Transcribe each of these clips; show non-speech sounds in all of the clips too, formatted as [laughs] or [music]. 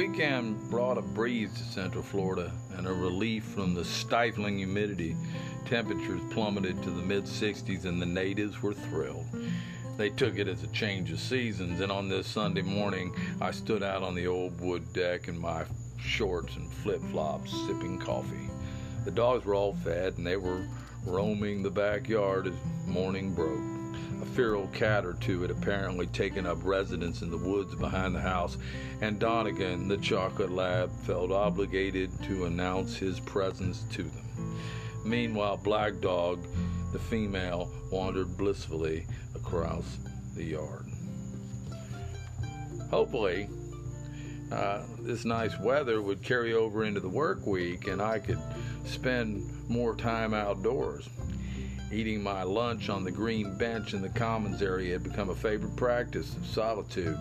weekend brought a breeze to Central Florida and a relief from the stifling humidity. Temperatures plummeted to the mid 60s and the natives were thrilled. They took it as a change of seasons, and on this Sunday morning, I stood out on the old wood deck in my shorts and flip flops, sipping coffee. The dogs were all fed, and they were roaming the backyard as morning broke. A feral cat or two had apparently taken up residence in the woods behind the house, and Donegan, the chocolate lab, felt obligated to announce his presence to them. Meanwhile, Black Dog, the female, wandered blissfully across the yard. Hopefully, uh, this nice weather would carry over into the work week and I could spend more time outdoors. Eating my lunch on the green bench in the commons area had become a favorite practice of solitude.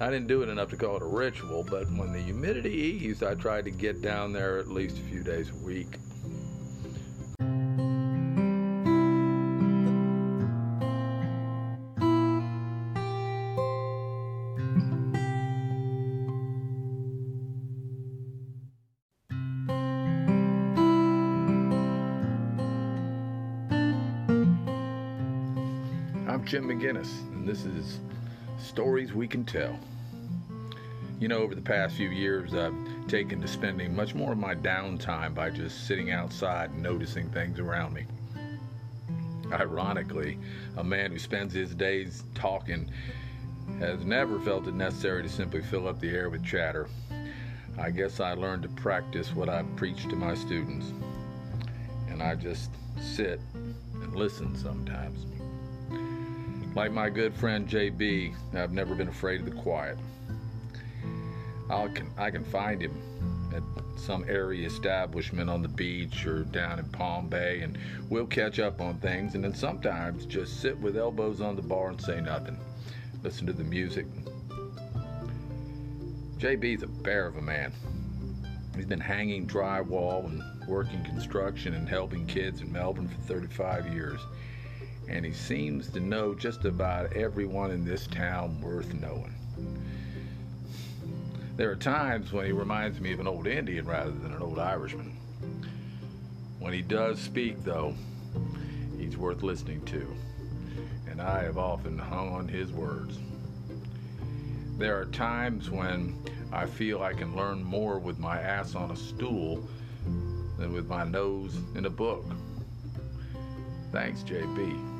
I didn't do it enough to call it a ritual, but when the humidity eased, I tried to get down there at least a few days a week. Jim McGinnis, and this is Stories We Can Tell. You know, over the past few years, I've taken to spending much more of my downtime by just sitting outside and noticing things around me. Ironically, a man who spends his days talking has never felt it necessary to simply fill up the air with chatter. I guess I learned to practice what I preach to my students, and I just sit and listen sometimes. Like my good friend JB, I've never been afraid of the quiet. I can I can find him at some airy establishment on the beach or down in Palm Bay, and we'll catch up on things, and then sometimes just sit with elbows on the bar and say nothing, listen to the music. JB's a bear of a man. He's been hanging drywall and working construction and helping kids in Melbourne for 35 years and he seems to know just about everyone in this town worth knowing. There are times when he reminds me of an old Indian rather than an old Irishman. When he does speak, though, he's worth listening to, and I have often hung on his words. There are times when I feel I can learn more with my ass on a stool than with my nose in a book. Thanks, JB.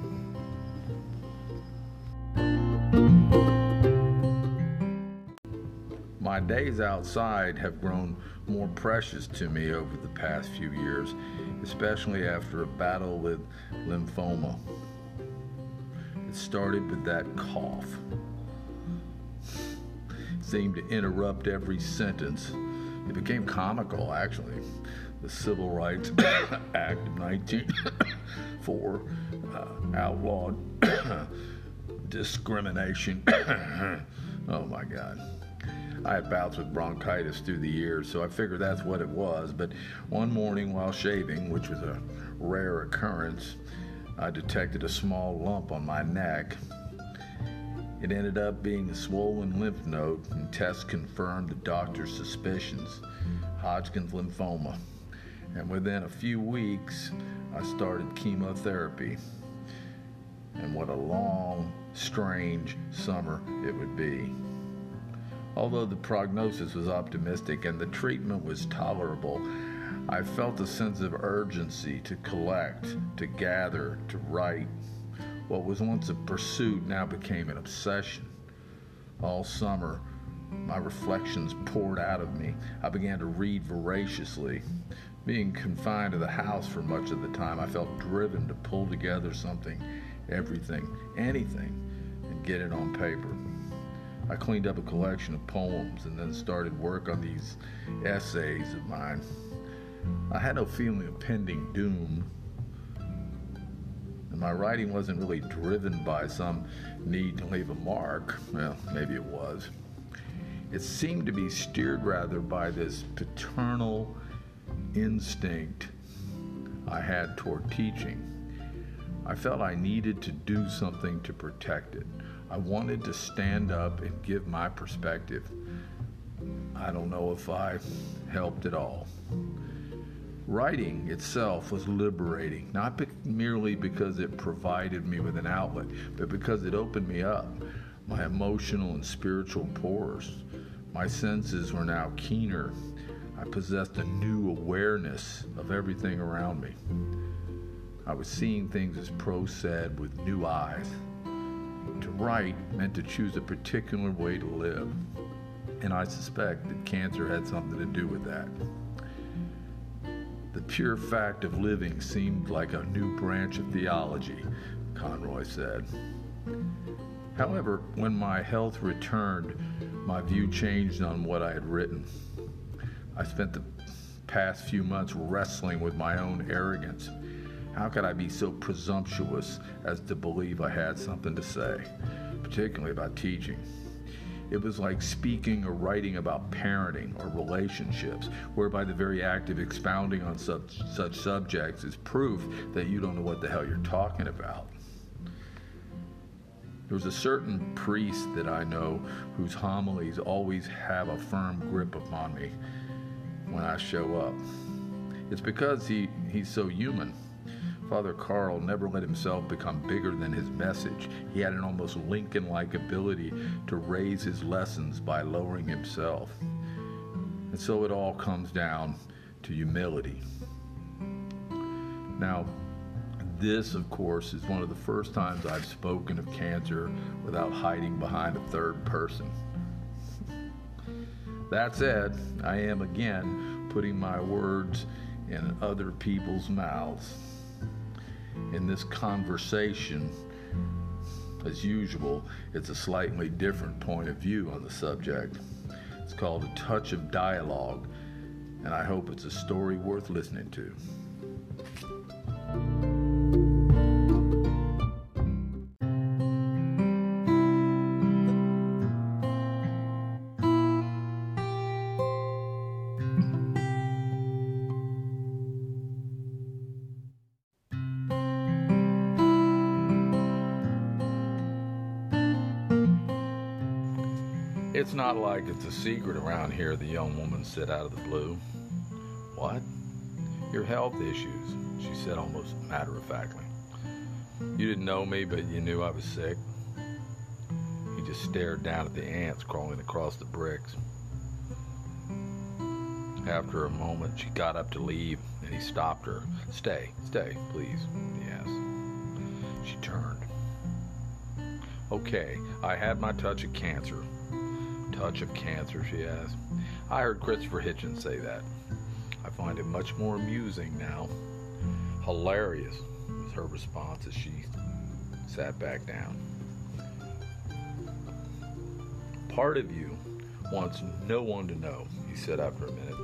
My days outside have grown more precious to me over the past few years, especially after a battle with lymphoma. It started with that cough. Seemed to interrupt every sentence. It became comical, actually. The Civil Rights [coughs] Act of 1904 uh, outlawed [coughs] discrimination. [coughs] oh my God. I had bouts with bronchitis through the years, so I figured that's what it was. But one morning while shaving, which was a rare occurrence, I detected a small lump on my neck. It ended up being a swollen lymph node, and tests confirmed the doctor's suspicions Hodgkin's lymphoma. And within a few weeks, I started chemotherapy. And what a long, strange summer it would be. Although the prognosis was optimistic and the treatment was tolerable, I felt a sense of urgency to collect, to gather, to write. What was once a pursuit now became an obsession. All summer, my reflections poured out of me. I began to read voraciously. Being confined to the house for much of the time, I felt driven to pull together something, everything, anything, and get it on paper. I cleaned up a collection of poems and then started work on these essays of mine. I had no feeling of pending doom, and my writing wasn't really driven by some need to leave a mark. Well, maybe it was. It seemed to be steered rather by this paternal instinct I had toward teaching. I felt I needed to do something to protect it. I wanted to stand up and give my perspective. I don't know if I helped at all. Writing itself was liberating, not be- merely because it provided me with an outlet, but because it opened me up, my emotional and spiritual pores. My senses were now keener. I possessed a new awareness of everything around me. I was seeing things, as Proust said, with new eyes. To write meant to choose a particular way to live, and I suspect that cancer had something to do with that. The pure fact of living seemed like a new branch of theology, Conroy said. However, when my health returned, my view changed on what I had written. I spent the past few months wrestling with my own arrogance. How could I be so presumptuous as to believe I had something to say, particularly about teaching? It was like speaking or writing about parenting or relationships, whereby the very act of expounding on such, such subjects is proof that you don't know what the hell you're talking about. There's a certain priest that I know whose homilies always have a firm grip upon me when I show up. It's because he, he's so human. Father Carl never let himself become bigger than his message. He had an almost Lincoln like ability to raise his lessons by lowering himself. And so it all comes down to humility. Now, this, of course, is one of the first times I've spoken of cancer without hiding behind a third person. That said, I am again putting my words in other people's mouths in this conversation, as usual, it's a slightly different point of view on the subject. It's called A Touch of Dialogue, and I hope it's a story worth listening to. It's not like it's a secret around here, the young woman said out of the blue. What? Your health issues, she said almost matter of factly. You didn't know me, but you knew I was sick. He just stared down at the ants crawling across the bricks. After a moment, she got up to leave, and he stopped her. Stay, stay, please, he asked. She turned. Okay, I had my touch of cancer touch of cancer, she asked. I heard Christopher Hitchens say that. I find it much more amusing now. Hilarious was her response as she sat back down. Part of you wants no one to know, he said after a minute.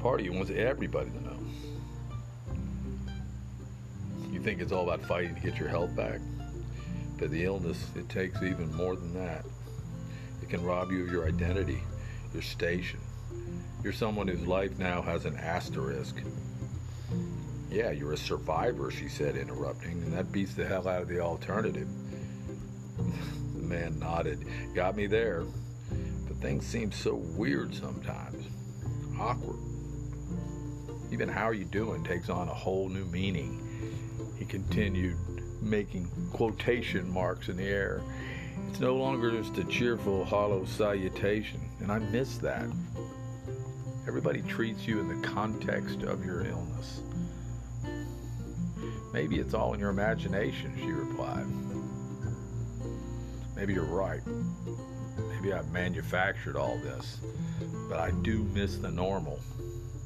Part of you wants everybody to know. You think it's all about fighting to get your health back? But the illness, it takes even more than that can rob you of your identity, your station. You're someone whose life now has an asterisk. Yeah, you're a survivor, she said, interrupting, and that beats the hell out of the alternative. [laughs] the man nodded. Got me there. But things seem so weird sometimes. Awkward. Even how are you doing takes on a whole new meaning. He continued, making quotation marks in the air. It's no longer just a cheerful, hollow salutation, and I miss that. Everybody treats you in the context of your illness. Maybe it's all in your imagination, she replied. Maybe you're right. Maybe I've manufactured all this, but I do miss the normal,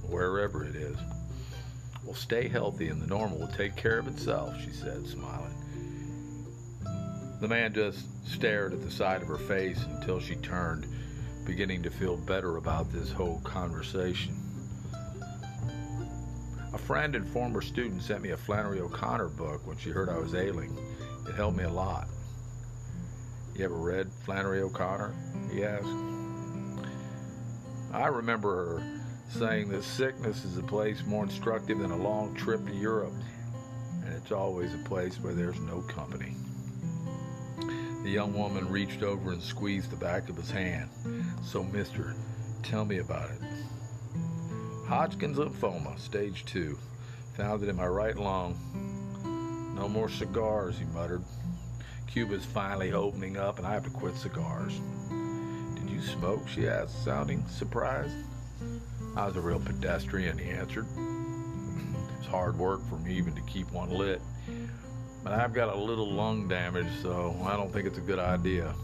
wherever it is. Well, stay healthy and the normal will take care of itself, she said, smiling. The man just stared at the side of her face until she turned, beginning to feel better about this whole conversation. A friend and former student sent me a Flannery O'Connor book when she heard I was ailing. It helped me a lot. You ever read Flannery O'Connor? He asked. I remember her saying that sickness is a place more instructive than a long trip to Europe, and it's always a place where there's no company. The young woman reached over and squeezed the back of his hand. So, mister, Tell me about it. Hodgkin's lymphoma, stage two. Found it in my right lung. No more cigars, he muttered. Cuba's finally opening up, and I have to quit cigars. Did you smoke? she asked, sounding surprised. I was a real pedestrian, he answered. It's hard work for me even to keep one lit. But I've got a little lung damage, so I don't think it's a good idea.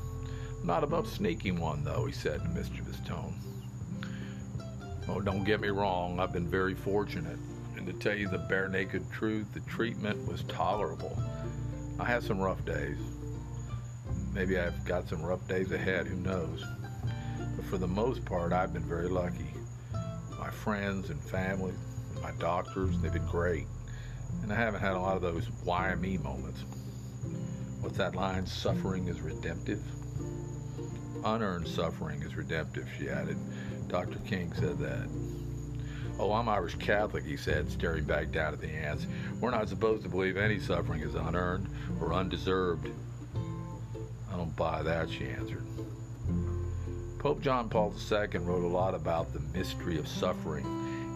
Not above sneaking one, though, he said in a mischievous tone. Oh, don't get me wrong, I've been very fortunate. And to tell you the bare naked truth, the treatment was tolerable. I had some rough days. Maybe I've got some rough days ahead, who knows? But for the most part, I've been very lucky. My friends and family, my doctors, they've been great. And I haven't had a lot of those why me moments. What's that line? Suffering is redemptive. Unearned suffering is redemptive, she added. Dr. King said that. Oh, I'm Irish Catholic, he said, staring back down at the ants. We're not supposed to believe any suffering is unearned or undeserved. I don't buy that, she answered. Pope John Paul II wrote a lot about the mystery of suffering,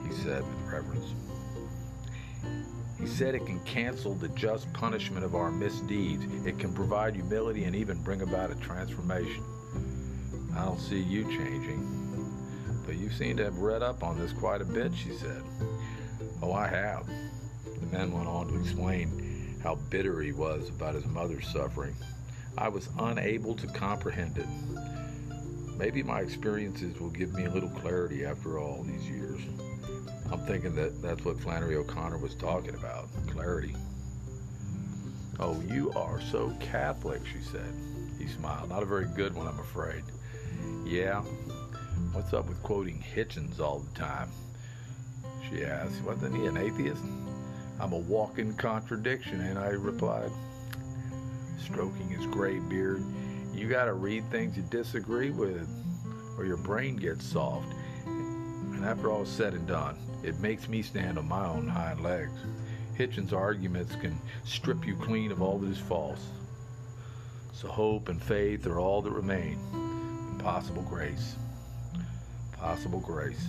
he said with reverence. He said it can cancel the just punishment of our misdeeds. It can provide humility and even bring about a transformation. I don't see you changing. But you seem to have read up on this quite a bit, she said. Oh, I have. The man went on to explain how bitter he was about his mother's suffering. I was unable to comprehend it. Maybe my experiences will give me a little clarity after all these years. I'm thinking that that's what Flannery O'Connor was talking about clarity. Oh, you are so Catholic, she said. He smiled. Not a very good one, I'm afraid. Yeah. What's up with quoting Hitchens all the time? She asked. Wasn't he an atheist? I'm a walking contradiction, and I replied, stroking his gray beard. You got to read things you disagree with, or your brain gets soft. After all is said and done, it makes me stand on my own hind legs. Hitchens' arguments can strip you clean of all that is false. So hope and faith are all that remain. And possible grace. Possible grace.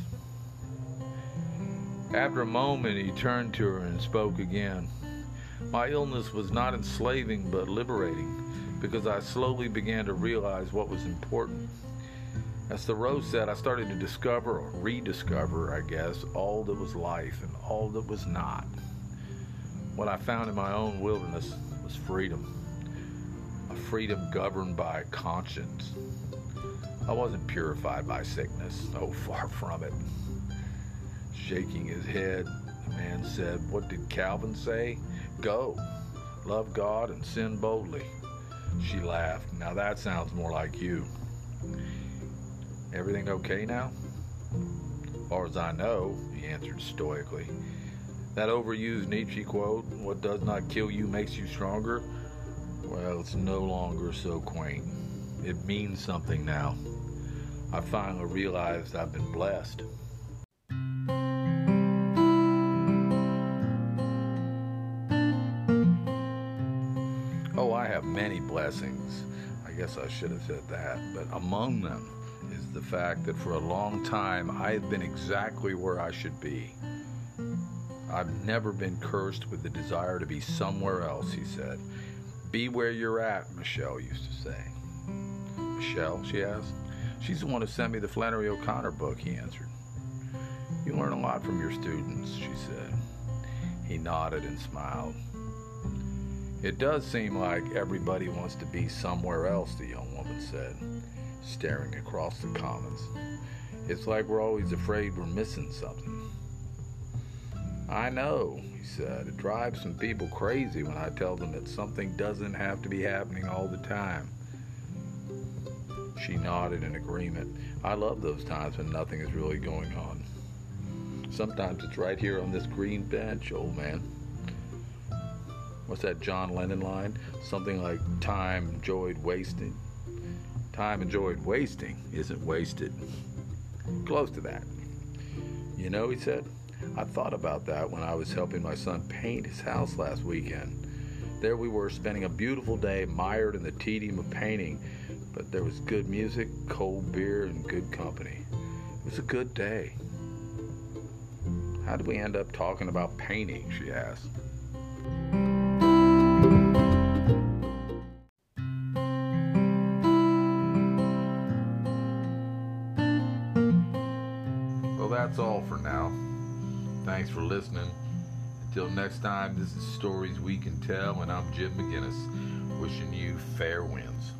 After a moment, he turned to her and spoke again. My illness was not enslaving but liberating because I slowly began to realize what was important. As Thoreau said, I started to discover or rediscover, I guess, all that was life and all that was not. What I found in my own wilderness was freedom, a freedom governed by conscience. I wasn't purified by sickness, oh, [laughs] far from it. Shaking his head, the man said, What did Calvin say? Go, love God, and sin boldly. She laughed. Now that sounds more like you. Everything okay now? As far as I know, he answered stoically. That overused Nietzsche quote, what does not kill you makes you stronger, well, it's no longer so quaint. It means something now. I finally realized I've been blessed. Oh, I have many blessings. I guess I should have said that. But among them is the fact that for a long time I've been exactly where I should be. I've never been cursed with the desire to be somewhere else, he said. Be where you're at, Michelle used to say. Michelle, she asked. She's the one who sent me the Flannery O'Connor book, he answered. You learn a lot from your students, she said. He nodded and smiled. It does seem like everybody wants to be somewhere else, the young woman said, staring across the commons. It's like we're always afraid we're missing something. I know, he said. It drives some people crazy when I tell them that something doesn't have to be happening all the time. She nodded in agreement. I love those times when nothing is really going on. Sometimes it's right here on this green bench, old man what's that John Lennon line? Something like time enjoyed wasting. Time enjoyed wasting isn't wasted. Close to that. You know, he said, I thought about that when I was helping my son paint his house last weekend. There we were spending a beautiful day mired in the tedium of painting, but there was good music, cold beer, and good company. It was a good day. How did we end up talking about painting? She asked. That's all for now. Thanks for listening. Until next time, this is Stories We Can Tell, and I'm Jim McGinnis, wishing you fair winds.